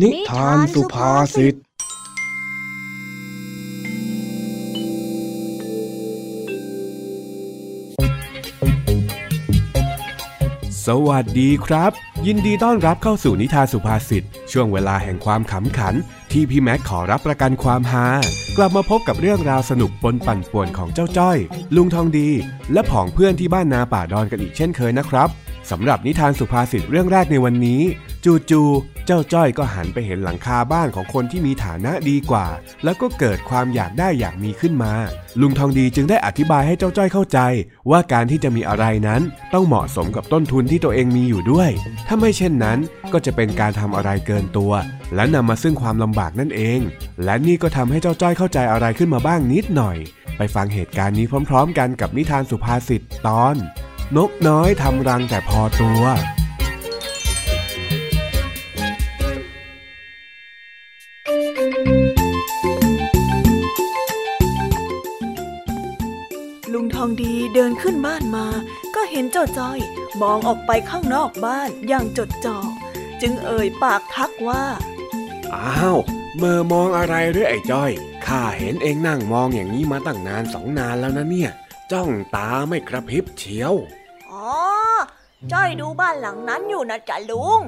นิทานสุภาษิต สวัสดีครับ ยินดีต้อนรับเข้าสู่นิทานสุภาษิต ช่วงเวลาแห่งความขำขัน ที่พี่แม็กขอรับประกันความฮากลับมาพบกับเรื่องราวสนุกปนปั่นป่วนของเจ้าจ้อย ลุงทองดี และผองเพื่อนที่บ้านนาป่าดอนกันอีกเช่นเคยนะครับ สำหรับนิทานสุภาษิตเรื่องแรกในวันนี้ จู่ๆเจ้าจ้อยก็หันไปเห็นหลังคาบ้านของคนที่มีฐานะดีกว่า แล้วก็เกิดความอยากได้อยากมีขึ้นมา ลุงทองดีจึงได้อธิบายให้เจ้าจ้อยเข้าใจ ว่าการที่จะมีอะไรนั้นต้องเหมาะสมกับต้นทุนที่ตัวเองมีอยู่ด้วย ถ้าไม่เช่นนั้นก็จะเป็นการทำอะไรเกินตัว และนำมาซึ่งความลำบากนั่นเอง และนี่ก็ทำให้เจ้าจ้อยเข้าใจอะไรขึ้นมาบ้างนิดหน่อย ไปฟังเหตุการณ์นี้พร้อม ๆ กันกับนิทานสุภาษิตตอน นกน้อยทำรังแต่พอตัวองดีเดินขึ้นบ้านมา ก็เห็นเจ้าจ้อยมองออกไปข้างนอกบ้านอย่างจดจ่อ จึงเอ่ยปากทักว่า อ้าวเมื่อมองอะไรหรือไอ้จ้อย ข้าเห็นเองนั่งมองอย่างนี้มาตั้งนานสองนานแล้วนะเนี่ย จ้องตาไม่กระพริบเฉียว อ๋อจ้อยดูบ้านหลังนั้นอยู่นะจ๊ะลุง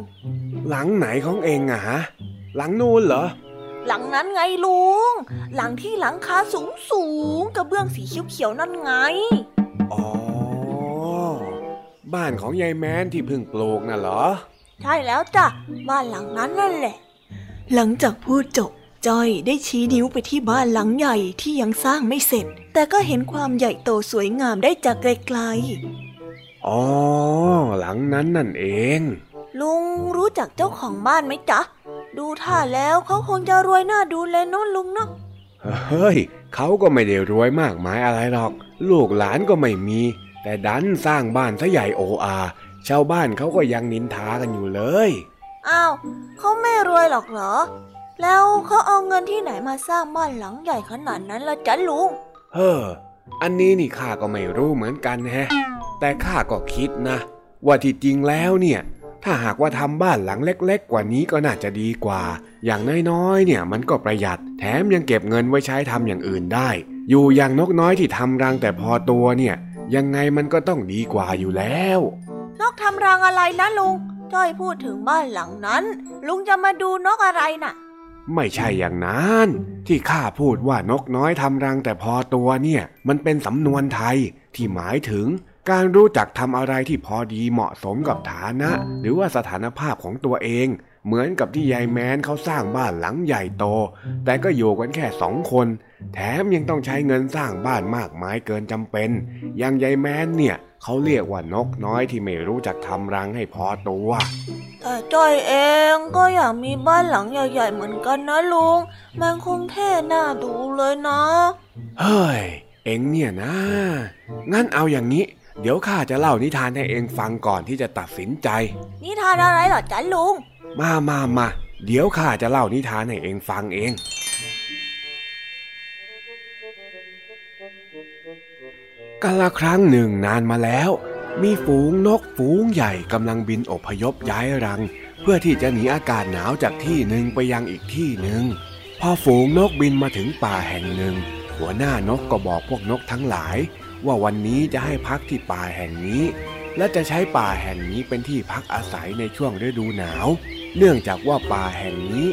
หลังไหนของเองอะฮะ หลังนู่นเหรอ หลังนั้นไงลุง หลังที่หลังคาสูงสูงกระเบื้องสีเขียวๆนั่นไง อ๋อ บ้านของยายแม้นที่เพิ่งปลูกน่ะเหรอ ใช่แล้วจ้ะ บ้านหลังนั้นนั่นแหละ หลังจากพูดจบจ้อยได้ชี้นิ้วไปที่บ้านหลังใหญ่ที่ยังสร้างไม่เสร็จ แต่ก็เห็นความใหญ่โตสวยงามได้จากไกลๆ อ๋อ หลังนั้นนั่นเอง ลุงรู้จักเจ้าของบ้านไหมจ๊ะ ดูท่าแล้วเขาคงจะรวยหน้าดูเลยน้นลุงเนาะเฮ้ยเขาก็ไม่ได้รวยมากมายอะไรหรอก ลูกหลานก็ไม่มี แต่ดันสร้างบ้านซะใหญ่โออาชาวบ้านเขาก็ยังนินทากันอยู่เลยอ้าวเขาไม่รวยหรอกเหรอ แล้วเขาเอาเงินที่ไหนมาสร้างบ้านหลังใหญ่ขนาดนั้นละจ๊ะลุงเฮ้ออันนี้นี่ข้าก็ไม่รู้เหมือนกันแฮะ แต่ข้าก็คิดนะ ว่าที่จริงแล้วเนี่ย ถ้าหากว่าทำบ้านหลังเล็ก ๆ กว่านี้ก็น่าจะดีกว่า อย่างน้อยๆเนี่ยมันก็ประหยัด แถมยังเก็บเงินไว้ใช้ทำอย่างอื่นได้ อยู่อย่างนกน้อยที่ทำรังแต่พอตัวเนี่ยยังไงมันก็ต้องดีกว่าอยู่แล้ว นกทำรังอะไรนะลุงจ้อยพูดถึงบ้านหลังนั้น ลุงจะมาดูนกอะไรนะ่ะ ไม่ใช่อย่างนั้น ที่ข้าพูดว่านกน้อยทำรังแต่พอตัวเนี่ย มันเป็นสำนวนไทยที่หมายถึง การรู้จักทำอะไรที่พอดีเหมาะสมกับฐานะ หรือว่าสถานภาพของตัวเอง เหมือนกับที่ยายแมนเขาสร้างบ้านหลังใหญ่โต แต่ก็อยู่กันแค่สองคน แถมยังต้องใช้เงินสร้างบ้านมากมายเกินจำเป็น อย่างยายแมนเนี่ยเขาเรียกว่านกน้อยที่ไม่รู้จักทำรังให้พอตัวแต่จ้อยเองก็อยากมีบ้านหลังใหญ่ ๆ เหมือนกันนะลุง มันคงเท่น่าดูเลยนะ เฮ้ย เอ็งเนี่ยนะ งั้นเอาอย่างนี้ เดี๋ยวข้าจะเล่านิทานให้เองฟังก่อนที่จะตัดสินใจ นิทานอะไรหรอจ๊ะลุง มามามาเดี๋ยวข้าจะเล่านิทานให้เองฟังเองกาละครั้งหนึ่งนานมาแล้ว มีฝูงนกฝูงใหญ่กำลังบินอพยพย้ายรัง เพื่อที่จะหนีอากาศหนาวจากที่หนึ่งไปยังอีกที่หนึ่ง พอฝูงนกบินมาถึงป่าแห่งหนึ่ง หัวหน้านกก็บอกพวกนกทั้งหลาย ว่าวันนี้จะให้พักที่ป่าแห่งนี้ และจะใช้ป่าแห่งนี้เป็นที่พักอาศัยในช่วงฤดูหนาว เนื่องจากว่าป่าแห่งนี้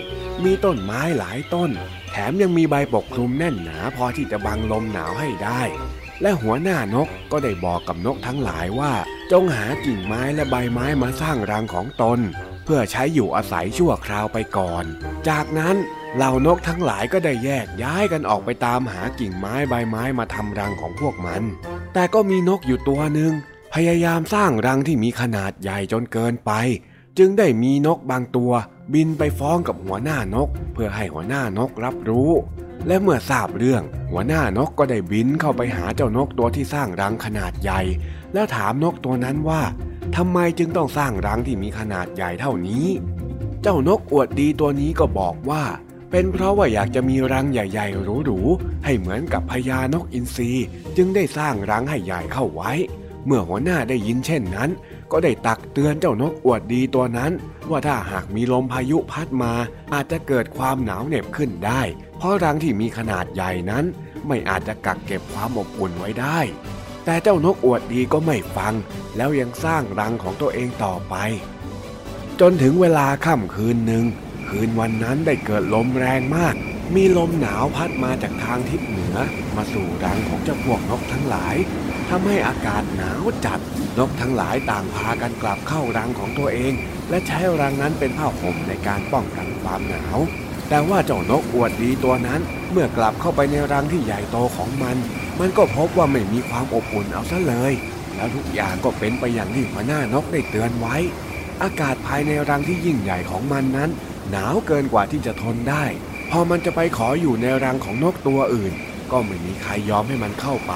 มีต้นไม้หลายต้น แถมยังมีใบปกคลุมแน่นหนาพอที่จะบังลมหนาวให้ได้ และหัวหน้านกก็ได้บอกกับนกทั้งหลายว่า จงหากิ่งไม้และใบไม้มาสร้างรังของตน พื่อใช้อยู่อาศัยชั่วคราวไปก่อน จากนั้นเหล่านกทั้งหลายก็ได้แยกย้ายกันออกไปตามหากิ่งไม้ใบไม้มาทำรังของพวกมัน แต่ก็มีนกอยู่ตัวหนึ่งพยายามสร้างรังที่มีขนาดใหญ่จนเกินไป จึงได้มีนกบางตัว บินไปฟ้องกับหัวหน้านก เพื่อให้หัวหน้านกรับรู้ และเมื่อทราบเรื่อง หัวหน้านกก็ได้บินเข้าไปหาเจ้านกตัวที่สร้างรังขนาดใหญ่ แล้วถามนกตัวนั้นว่า ทำไมจึงต้องสร้างรังที่มีขนาดใหญ่เท่านี้ เจ้านกอวดดีตัวนี้ก็บอกว่า เป็นเพราะว่าอยากจะมีรังใหญ่ๆหรูๆให้เหมือนกับพญานกอินทรีจึงได้สร้างรังให้ใหญ่เข้าไว้ เมื่อหัวหน้าได้ยินเช่นนั้น ก็ได้ตักเตือนเจ้านกอวดดีตัวนั้น ว่าถ้าหากมีลมพายุพัดมา อาจจะเกิดความหนาวเหน็บขึ้นได้ เพราะรังที่มีขนาดใหญ่นั้น ไม่อาจจะกักเก็บความอบอุ่นไว้ได้ แต่เจ้านกอวดดีก็ไม่ฟัง แล้วยังสร้างรังของตัวเองต่อไป จนถึงเวลาค่ำคืนหนึ่ง คืนวันนั้นได้เกิดลมแรงมาก มีลมหนาวพัดมาจากทางทิศเหนือ มาสู่รังของเจ้าพวกนกทั้งหลายทำให้อากาศหนาวจัด นกทั้งหลายต่างพากันกลับเข้ารังของตัวเอง และใช้รังนั้นเป็นผ้าห่มในการป้องกันความหนาว แต่ว่าเจ้านกอวดดีตัวนั้น เมื่อกลับเข้าไปในรังที่ใหญ่โตของมัน มันก็พบว่าไม่มีความอบอุ่นเอาซะเลย แล้วทุกอย่างก็เป็นไปอย่างที่หัวหน้านกได้เตือนไว้ อากาศภายในรังที่ยิ่งใหญ่ของมันนั้น หนาวเกินกว่าที่จะทนได้ พอมันจะไปขออยู่ในรังของนกตัวอื่น ก็ไม่มีใครยอมให้มันเข้าไป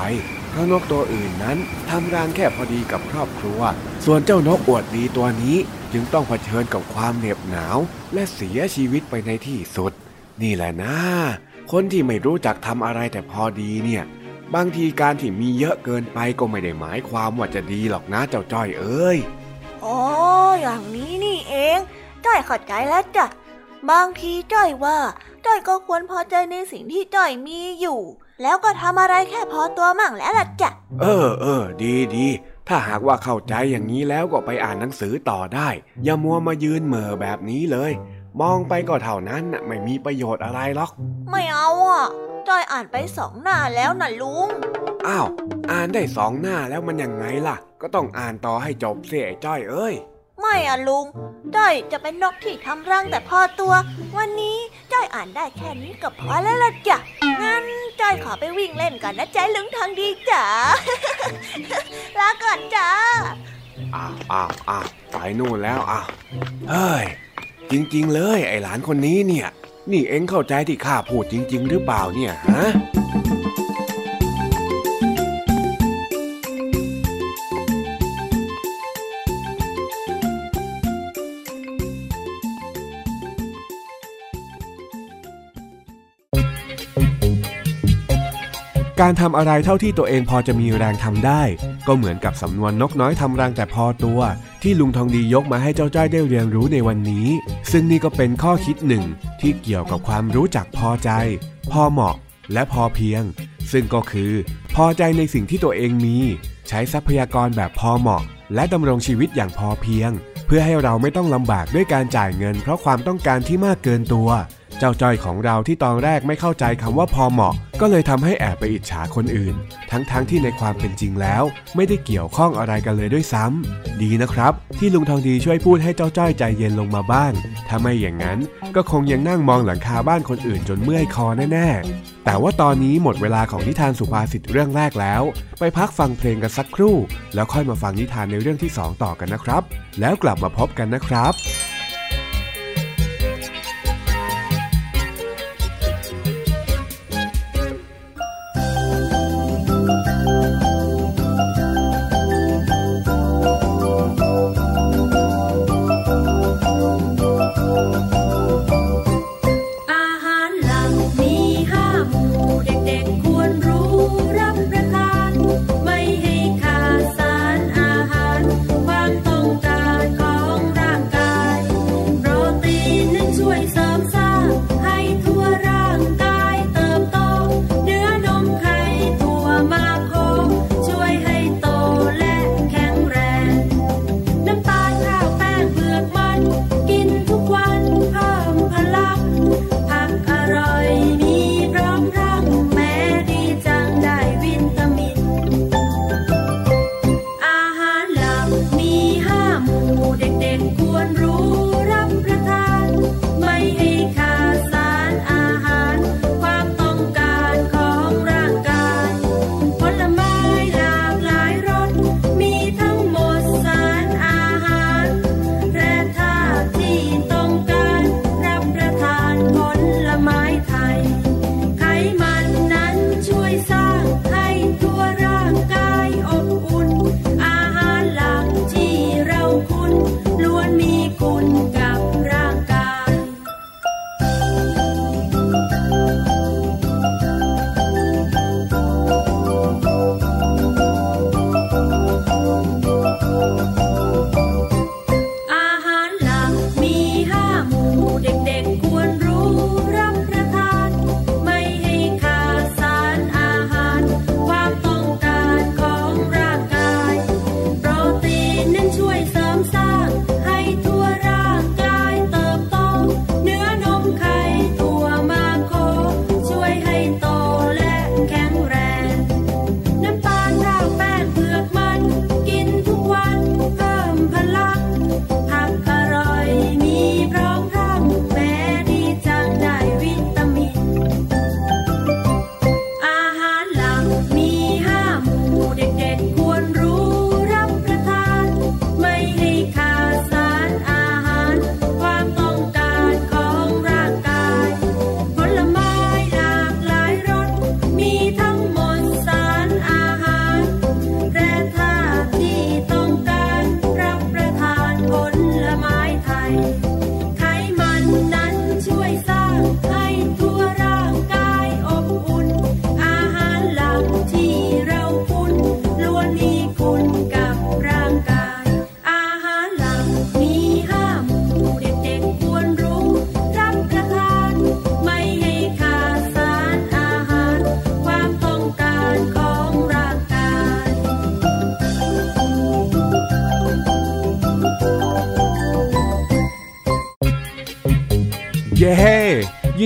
เพราะนกตัวอื่นนั้นทำรังแค่พอดีกับครอบครัว ส่วนเจ้านกอวดดีตัวนี้จึงต้องเผชิญกับความเหน็บหนาว และเสียชีวิตไปในที่สุด นี่แหละนะ คนที่ไม่รู้จักทำอะไรแต่พอดีเนี่ย บางทีการที่มีเยอะเกินไปก็ไม่ได้หมายความว่าจะดีหรอกนะเจ้าจ้อยเอ้ยอ๋ออย่างนี้นี่เอง จ้อยเข้าใจแล้วจ้ะบางทีจ้อยว่า จ้อยก็ควรพอใจในสิ่งที่จ้อยมีอยู่ แล้วก็ทำอะไรแค่พอตัวมั่งแล้วล่ะจ้ะเออเออดีดีถ้าหากว่าเข้าใจอย่างนี้แล้วก็ไปอ่านหนังสือต่อได้ อย่ามัวมายืนเหม่อแบบนี้เลย มองไปก็เท่านั้นน่ะไม่มีประโยชน์อะไรหรอก ไม่เอาอะจ้อยอ่านไปสองหน้าแล้วนะลุง อ้าว อ่านได้สองหน้าแล้วมันยังไงล่ะ ก็ต้องอ่านต่อให้จบเสียไอ้จ้อยเอ้ย ไม่อะลุงจ้อยจะเป็นนกที่ทำรังแต่พอตัว วันนี้จ้อยอ่านได้แค่นี้ก็พอแล้วล่ะจ้ะ งั้นจ้อยขอไปวิ่งเล่นกันนะจ๊ะลุงทางดีจ๋า ลาก่อนจ้า อ้าวอ้าวอ้าวไปนู่นแล้วอ้าวเฮ้ย จริง ๆ เลยไอ้หลานคนนี้เนี่ย นี่เอ็งเข้าใจที่ข้าพูดจริง ๆ หรือเปล่าเนี่ยฮะการทำอะไรเท่าที่ตัวเองพอจะมีแรงทำได้ ก็เหมือนกับสำนวนนกน้อยทำรังแต่พอตัว ที่ลุงทองดียกมาให้เจ้าจ้อยได้เรียนรู้ในวันนี้ ซึ่งนี่ก็เป็นข้อคิดหนึ่งที่เกี่ยวกับความรู้จักพอใจ พอเหมาะและพอเพียง ซึ่งก็คือ พอใจในสิ่งที่ตัวเองมี ใช้ทรัพยากรแบบพอเหมาะ และดำรงชีวิตอย่างพอเพียง เพื่อให้เราไม่ต้องลำบากด้วยการจ่ายเงิน เพราะความต้องการที่มากเกินตัว เจ้าจ้อยของเราที่ตอนแรกไม่เข้าใจคำว่าพอเหมาะ ก็เลยทำให้แอบไปอิจฉาคนอื่น ทั้งๆทที่ในความเป็นจริงแล้ว ไม่ได้เกี่ยวข้องอะไรกันเลยด้วยซ้ำดีนะครับ ที่ลุงทองดีช่วยพูดให้เจ้าจ้อยใจเย็นลงมาบ้าง ถ้าไม่อย่างนั้น ก็คงยังนั่งมองหลังคาบ้านคนอื่นจนเมื่อยคอแน่ๆ แต่ว่าตอนนี้หมดเวลาของนิทานสุภาษิตเรื่องแรกแล้ว ไปพักฟังเพลงกันสักครู่ แล้วค่อยมาฟังนิทานในเรื่องที่สองต่อกันนะครับ แล้วกลับมาพบกันนะครับ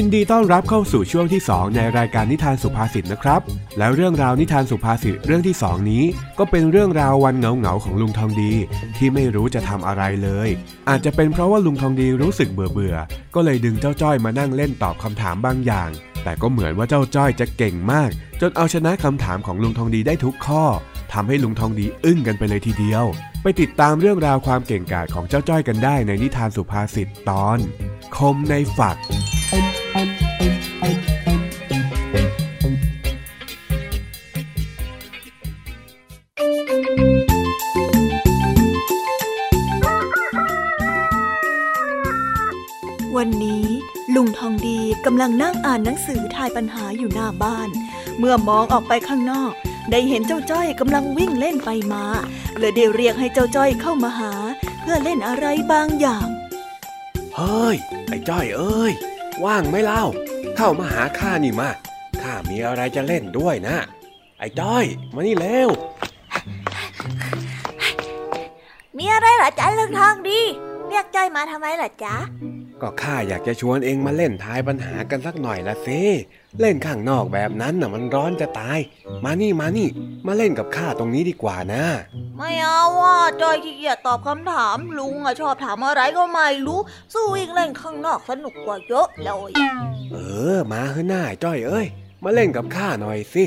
นดีต้อนรับเข้าสู่ช่วงที่ 2 ในรายการนิทานสุภาษิตนะครับ แล้วเรื่องราวนิทานสุภาษิตเรื่องที่ 2 นี้ ก็เป็นเรื่องราววันเหงาๆของลุงทองดี ที่ไม่รู้จะทำอะไรเลย อาจจะเป็นเพราะว่าลุงทองดีรู้สึกเบื่อเบื่อๆก็เลยดึงเจ้าจ้อยมานั่งเล่นตอบคำถามบางอย่าง แต่ก็เหมือนว่าเจ้าจ้อยจะเก่งมาก จนเอาชนะคำถามของลุงทองดีได้ทุกข้อทำให้ลุงทองดีอึ้งกันไปเลยทีเดียว ไปติดตามเรื่องราวความเก่งกาจของเจ้าจ้อยกันได้ในนิทานสุภาษิตตอน คมในฝักวัน ดีกำลังนั่งอ่านหนังสือทายปัญหาอยู่หน้าบ้าน เมื่อมองออกไปข้างนอก ได้เห็นเจ้าจ้อยกำลังวิ่งเล่นไปมาเลยได้เรียกให้เจ้าจ้อยเข้ามาหา เพื่อเล่นอะไรบางอย่าง เฮ้ย ไอ้จ้อยเอ้ย ว่างไหม่เล่า เข้ามาหาข้านี่มาข้ามีอะไรจะเล่นด้วยนะ ไอ้จ้อย มานี่เร็ว มีอะไรเหรอจ๊ะลุงทองดี เรียกจ้อยมาทำไมเหรอจ๊ะ ก็ข้าอยากจะชวนเองมาเล่นทายปัญหากันสักหน่อยละสิเล่นข้างนอกแบบนั้นน่ะมันร้อนจะตาย มานี่มานี่ มาเล่นกับข้าตรงนี้ดีกว่านะ ไม่เอาว่าจอยขี้เกียจตอบคำถามลุงอะชอบถามอะไรก็ไม่รู้ สู้วิ่งเล่นข้างนอกสนุกกว่าเยอะเลยเออ มาเฮ้หน้าจ้อยเอ้ย มาเล่นกับข้าหน่อยสิ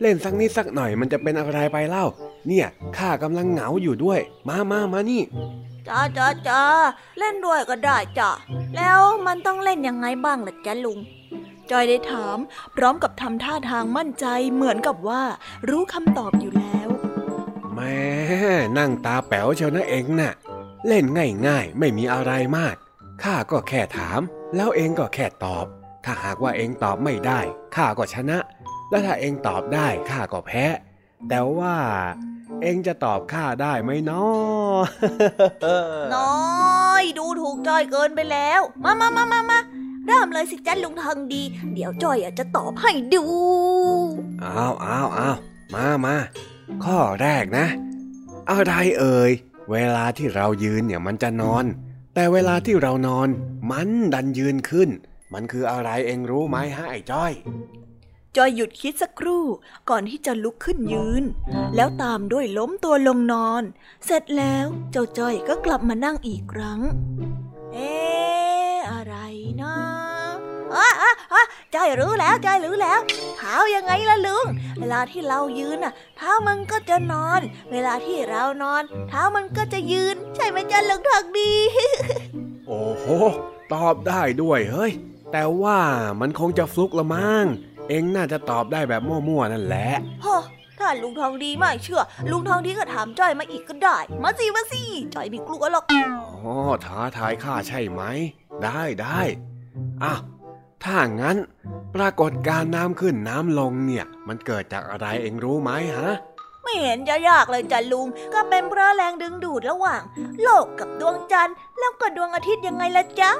เล่นสักนิดสักหน่อยมันจะเป็นอะไรไปเล่า เนี่ยข้ากำลังเหงาอยู่ด้วย มามามานี่ จ้าจ้าจ้าเล่นด้วยก็ได้จ้ะแล้วมันต้องเล่นยังไงบ้างล่ะจ๊ะลุงจอยได้ถาม พร้อมกับทำท่าทางมั่นใจเหมือนกับว่า รู้คำตอบอยู่แล้วแม่นั่งตาแป๋วเชียวนะเองน่ะ เล่นง่ายๆ ไม่มีอะไรมากข้าก็แค่ถาม แล้วเองก็แค่ตอบ ถ้าหากว่าเองตอบไม่ได้ข้าก็ชนะ แล้วถ้าเองตอบได้ข้าก็แพ้ แต่ว่า เองจะตอบข้าได้ไหมน้อน้อย ดูถูกจอยเกินไปแล้ว มามามามามาเริ่มเลยสิจ้าลุงทองดี เดี๋ยวจอยอะจะตอบให้ดู อ้าวอ้าวอ้าวมามาข้อแรกนะ อะไรเอ่ย เวลาที่เรายืนเนี่ยมันจะนอน แต่เวลาที่เรานอน มันดันยืนขึ้น มันคืออะไรเองรู้ไหมฮะไอ้จ้อย จอยหยุดคิดสักครู่ก่อนที่จะลุกขึ้นยืน แล้วตามด้วยล้มตัวลงนอน เสร็จแล้วเจ้าจอยก็กลับมานั่งอีกครั้ง เอ๊อะไรนะอะอะอะจ้อยรู้แล้วจอยรู้แล้วเท้ายังไงล่ะลุง เวลาที่เรายืนน่ะ เท้ามันก็จะนอน เวลาที่เรานอน เท้ามันก็จะยืน ใช่ไหมจ้าลุงทองดี โอ้โห ตอบได้ด้วยเฮ้ย แต่ว่ามันคงจะฟลุกละมั้ง เองน่าจะตอบได้แบบมั่วๆนั่นแหละฮะถ้าลุงทองดีไม่เชื่อ ลุงทองดีก็ถามจ้อยมาอีกก็ได้ มาสิมาสิจ้อยไม่กลัวหรอกอ๋อท้าทายข้าใช่ไหม ได้ได้อ้าวถ้างั้น ปรากฏการณ์น้ำขึ้นน้ำลงเนี่ย มันเกิดจากอะไรเองรู้ไหมฮะไม่เห็นจะยากเลยจ้ะลุง ก็เป็นเพราะแรงดึงดูดระหว่าง โลกกับดวงจันทร์แล้วก็ดวงอาทิตย์ยังไงล่ะจ๊ะ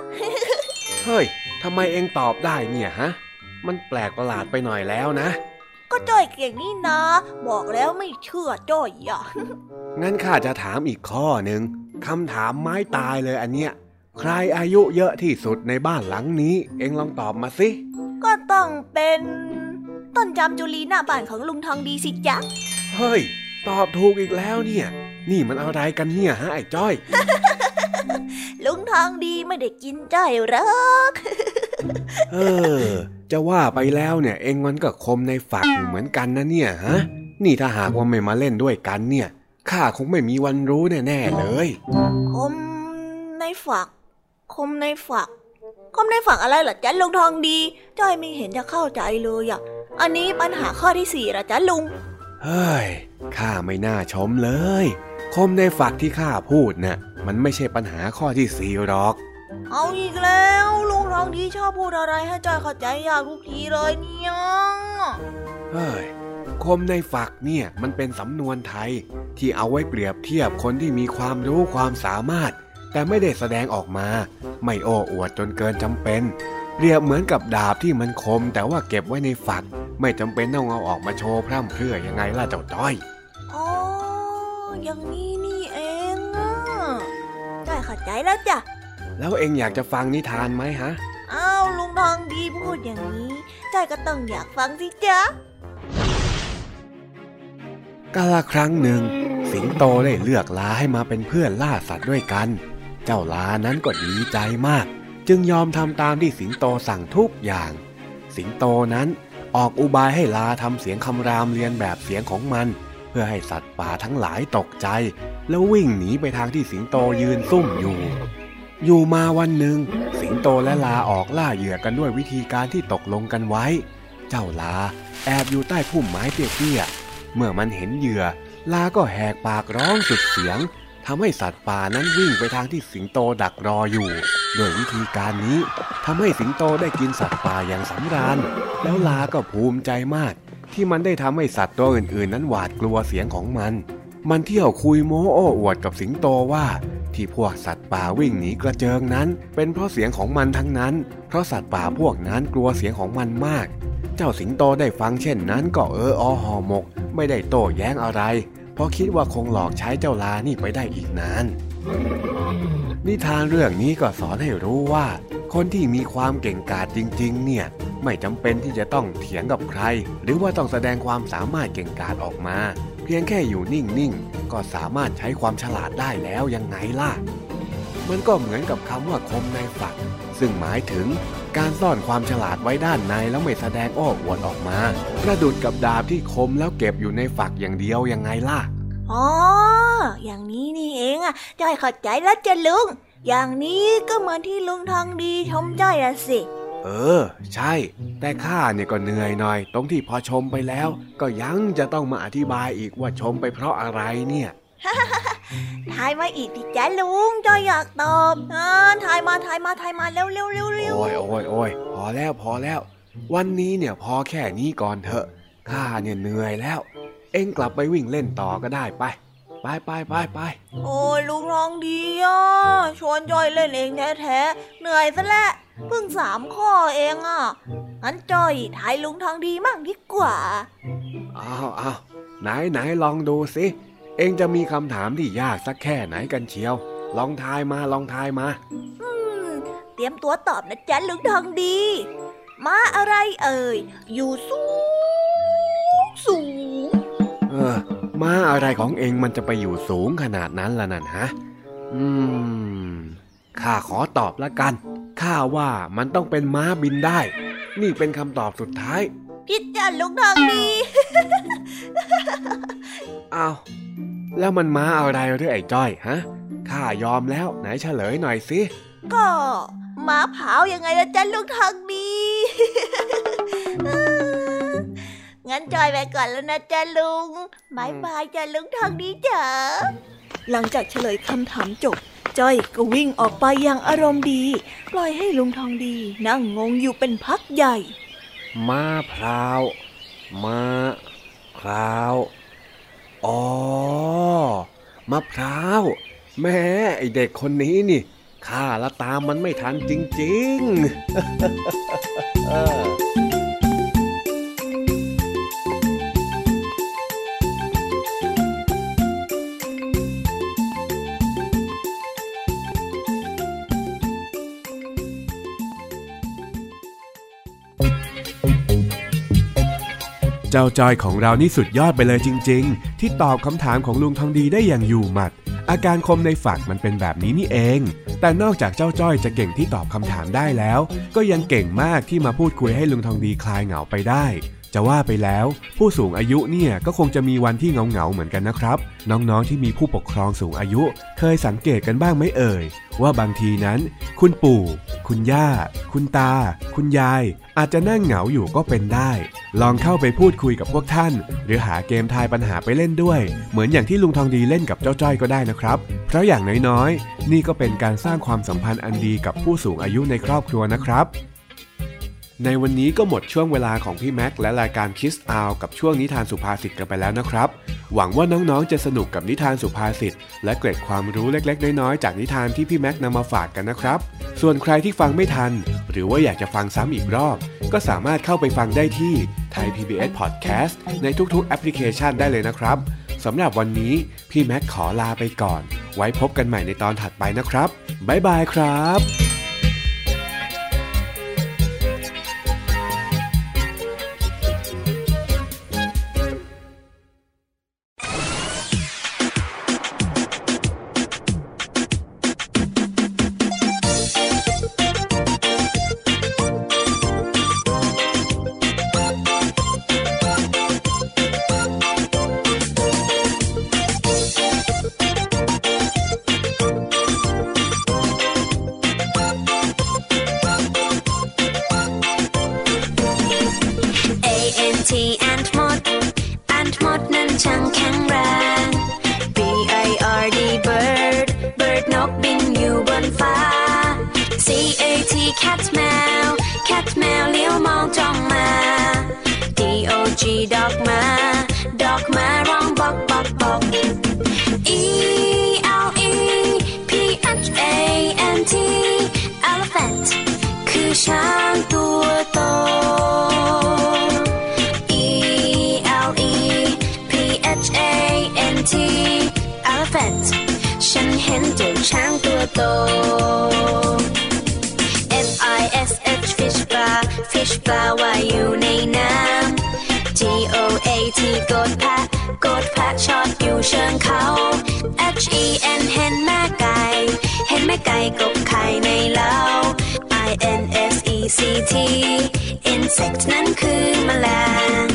เฮ้ยทำไมเองตอบได้เนี่ยฮะ มันแปลกประหลาดไปหน่อยแล้วนะ ก็จ้อยเก่งนี่นะ บอกแล้วไม่เชื่อจ้อยอะงั้นข้าจะถามอีกข้อหนึ่งคำถามไม้ตายเลยอันเนี้ย ใครอายุเยอะที่สุดในบ้านหลังนี้ เองลองตอบมาสิก็ต้องเป็น ต้นจำจุลีหน้าบ้านของลุงทองดีสิจ๊ะเฮ้ย ตอบถูกอีกแล้วเนี่ย นี่มันอะไรกันเนี่ยฮะไอ้จ้อย ลุงทองดีไม่ได้กินจ้อยหรอกเออ จะว่าไปแล้วเนี่ย เองมันก็คมในฝักอยู่เหมือนกันนะเนี่ยฮะ นี่ถ้าหากว่าไม่มาเล่นด้วยกันเนี่ยข้าคงไม่มีวันรู้แน่ๆเลย คมในฝัก คมในฝัก คมในฝักอะไรเหรอจ๊ะลุงทองดี จ้อยไม่เห็นจะเข้าใจเลยอะ อันนี้ปัญหาข้อที่สี่เหรอจ๊ะลุง เฮ้ย ข้าไม่น่าชมเลย คมในฝักที่ข้าพูดน่ะมันไม่ใช่ปัญหาข้อที่สี่หรอก เอาอีกแล้วลุงทองดีชอบพูดอะไรให้จ้อยเข้าใจยากทุกทีเลยเนี่ยเฮ้ยคมในฝักเนี่ยมันเป็นสำนวนไทย ที่เอาไว้เปรียบเทียบคนที่มีความรู้ความสามารถ แต่ไม่ได้แสดงออกมา ไม่โอ้อวดจนเกินจำเป็น เปรียบเหมือนกับดาบที่มันคม แต่ว่าเก็บไว้ในฝัก ไม่จำเป็นต้องเอาออกมาโชว์พร่ำเพรื่อยังไงล่ะเจ้าจ้อยอ๋ออย่างนี้นี่เองอะจ้อยเข้าใจแล้วจ้ะ แล้วเองอยากจะฟังนิทานไหมฮะเอาองดีพูดอย่างนี้จ้อยก็ต้องอยากฟังสิจ๊ะกาลครั้งหนึ่ง สิงโตได้เลือกลาให้มาเป็นเพื่อนล่าสัตว์ด้วยกัน เจ้าลานั้นก็ดีใจมาก จึงยอมทำตามที่สิงโตสั่งทุกอย่าง สิงโตนั้นออกอุบายให้ลาทำเสียงคำรามเรียนแบบเสียงของมัน เพื่อให้สัตว์ป่าทั้งหลายตกใจ แล้ววิ่งหนีไปทางที่สิงโตยืนซุ่มอยู่ อยู่มาวันหนึ่ง สิงโตและลาออกล่าเหยื่อกันด้วยวิธีการที่ตกลงกันไว้ เจ้าลาแอบอยู่ใต้พุ่มไม้เตี้ยๆเมื่อมันเห็นเหยื่อ ลาก็แหกปากร้องสุดเสียงทำให้สัตว์ป่านั้นวิ่งไปทางที่สิงโตดักรออยู่ โดยวิธีการนี้ทำให้สิงโตได้กินสัตว์ป่าอย่างสำราญ แล้วลาก็ภูมิใจมาก ที่มันได้ทำให้สัตว์ตัวอื่นๆ นั้นหวาดกลัวเสียงของมัน มันเที่ยวคุยโม้โอ้อวดกับสิงโตว่า ที่พวกสัตว์ป่าวิ่งหนีกระเจิงนั้น เป็นเพราะเสียงของมันทั้งนั้น เพราะสัตว์ป่าพวกนั้นกลัวเสียงของมันมาก เจ้าสิงโตได้ฟังเช่นนั้นก็เอออหอหมก ไม่ได้โต้แย้งอะไร เพราะคิดว่าคงหลอกใช้เจ้าลานี่ไปได้อีกนาน นิทานเรื่องนี้ก็สอนให้รู้ว่า คนที่มีความเก่งกาจจริง ๆ เนี่ยไม่จำเป็นที่จะต้องเถียงกับใคร หรือว่าต้องแสดงความสามารถเก่งกาจออกมา พียงแค่อยู่นิ่งๆ ก็สามารถใช้ความฉลาดได้แล้วยังไงล่ะ มันก็เหมือนกับคำว่าคมในฝัก ซึ่งหมายถึงการซ่อนความฉลาดไว้ด้านในแล้วไม่แสดงอ้อวดออกมาประดุดกับดาบที่คมแล้วเก็บอยู่ในฝักอย่างเดียวยังไงล่ะ อ๋อ อย่างนี้นี่เองอะจ้อยเข้าใจแล้วจ้ะลุง อย่างนี้ก็เหมือนที่ลุงทองดีชมจ้อยอะสิ เออ ใช่ แต่ข้าเนี่ยก็เหนื่อยหน่อย ตรงที่พอชมไปแล้ว ก็ยังจะต้องมาอธิบายอีกว่าชมไปเพราะอะไรเนี่ยทายมาอีกดิจ้ะลุงจ้อยอยากตอบอ่าทายมาทายมาทายมาเร็วเร็วเร็วเร็วโอ้ยโอ้ยโอ้ยพอแล้วพอแล้ว วันนี้เนี่ยพอแค่นี้ก่อนเถอะข้าเนี่ยเหนื่อยแล้ว เอ็งกลับไปวิ่งเล่นต่อก็ได้ไป ไปไปไปไปโอ้ยลุงทองดีอะชวนจอยเล่นเองแท้ๆเหนื่อยซะแล้วเพิ่งสามข้อเองอะงั้นจอยทายลุงทองดีมั่งดีกว่าอ้าวอ้าวไหนไหนลองดูสิเองจะมีคำถามที่ยากสักแค่ไหนกันเชียว ลองทายมาลองทายมาอืมเตรียมตัวตอบนะจ๊ะลุงทองดีมาอะไรเอ่ย อยู่สูงสูง เออ ม้าอะไรของเองมันจะไปอยู่สูงขนาดนั้นล่ะนั่นฮะ อืม ข้าขอตอบละกัน ข้าว่ามันต้องเป็นม้าบินได้ นี่เป็นคำตอบสุดท้าย พิดจ้ะลุงทองดีอ้าวแล้วมันม้าอะไรหรือไอ้จ้อยฮะ ข้ายอมแล้วไหนเฉลยหน่อยสิ ก็ม้าเผายังไงล่ะจ๊ะลุงทองดี งั้นจอยไปก่อนแล้วนะจ๊ะลุงบายบายจ้ะลุงทองดีจ๋าหลังจากเฉลยคำถามจบจ้อยก็วิ่งออกไปอย่างอารมณ์ดี ปล่อยให้ลุงทองดี นั่งงงอยู่เป็นพักใหญ่ม้าพร้าวม้าพร้าว อ๋อมะพร้าวแม่ไอเด็กคนนี้นี่ข้าละตามมันไม่ทันจริง ๆ เจ้าจอยของเรานี่สุดยอดไปเลยจริง ๆ ที่ตอบคำถามของลุงทองดีได้อย่างอยู่หมัด อาการคมในฝักมันเป็นแบบนี้นี่เอง แต่นอกจากเจ้าจ้อยจะเก่งที่ตอบคำถามได้แล้ว ก็ยังเก่งมากที่มาพูดคุยให้ลุงทองดีคลายเหงาไปได้ จะว่าไปแล้ว ผู้สูงอายุเนี่ยก็คงจะมีวันที่เหงาๆเหมือนกันนะครับ น้องๆที่มีผู้ปกครองสูงอายุ เคยสังเกตกันบ้างไหมเอ่ย ว่าบางทีนั้น คุณปู่ คุณย่า คุณตา คุณยาย อาจจะนั่งเหงาอยู่ก็เป็นได้ ลองเข้าไปพูดคุยกับพวกท่าน หรือหาเกมทายปัญหาไปเล่นด้วย เหมือนอย่างที่ลุงทองดีเล่นกับเจ้าจ้อยก็ได้นะครับ เพราะอย่างน้อยๆ นี่ก็เป็นการสร้างความสัมพันธ์อันดีกับผู้สูงอายุในครอบครัวนะครับ ในวันนี้ก็หมดช่วงเวลาของพี่แม็กและรายการคิสอาวกับช่วงนิทานสุภาษิตกันไปแล้วนะครับ หวังว่าน้องๆจะสนุกกับนิทานสุภาษิตและเกร็ดความรู้เล็กๆ น้อยๆ จากนิทานที่พี่แม็กนำมาฝากกันนะครับ ส่วนใครที่ฟังไม่ทัน หรือว่าอยากจะฟังซ้ำอีกรอบ ก็สามารถเข้าไปฟังได้ที่ Thai PBS Podcast ในทุกๆ แอปพลิเคชันได้เลยนะครับสำหรับวันนี้พี่แม็กขอลาไปก่อน ไว้พบกันใหม่ในตอนถัดไปนะครับบ๊ายบายครับ ช้างตัวโต E L E P H A N T elephant ฉันเห็นเจ้ช้างตัวโต F I S H fish bar fish bar ว่าอยู่ในน้ำ G O A T กดแพะกดแพะชอดอยู่เชิงเขา H E N เห็นแม่ไก่ เห็นแม่ไก่กบไข่ในเล้า I N GT insect นั้นคือแมลง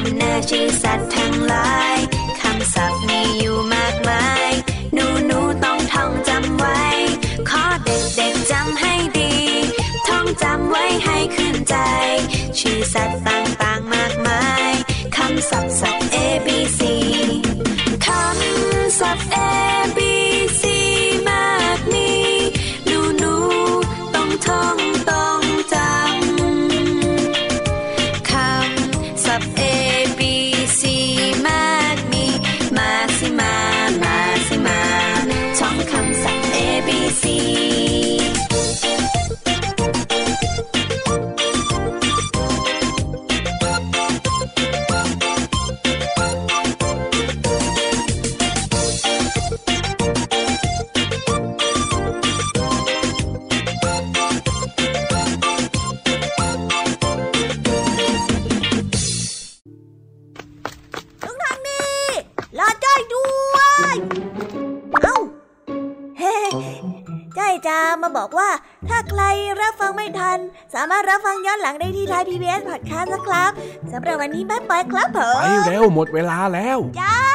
บแน่ชื่อสัตว์ทั้งหลาย หลังได้ที่ไทย PBS Podcast นะครับสำหรับวันนี้บ๊ายบายครับผมไปเร็วหมดเวลาแล้ว จ้า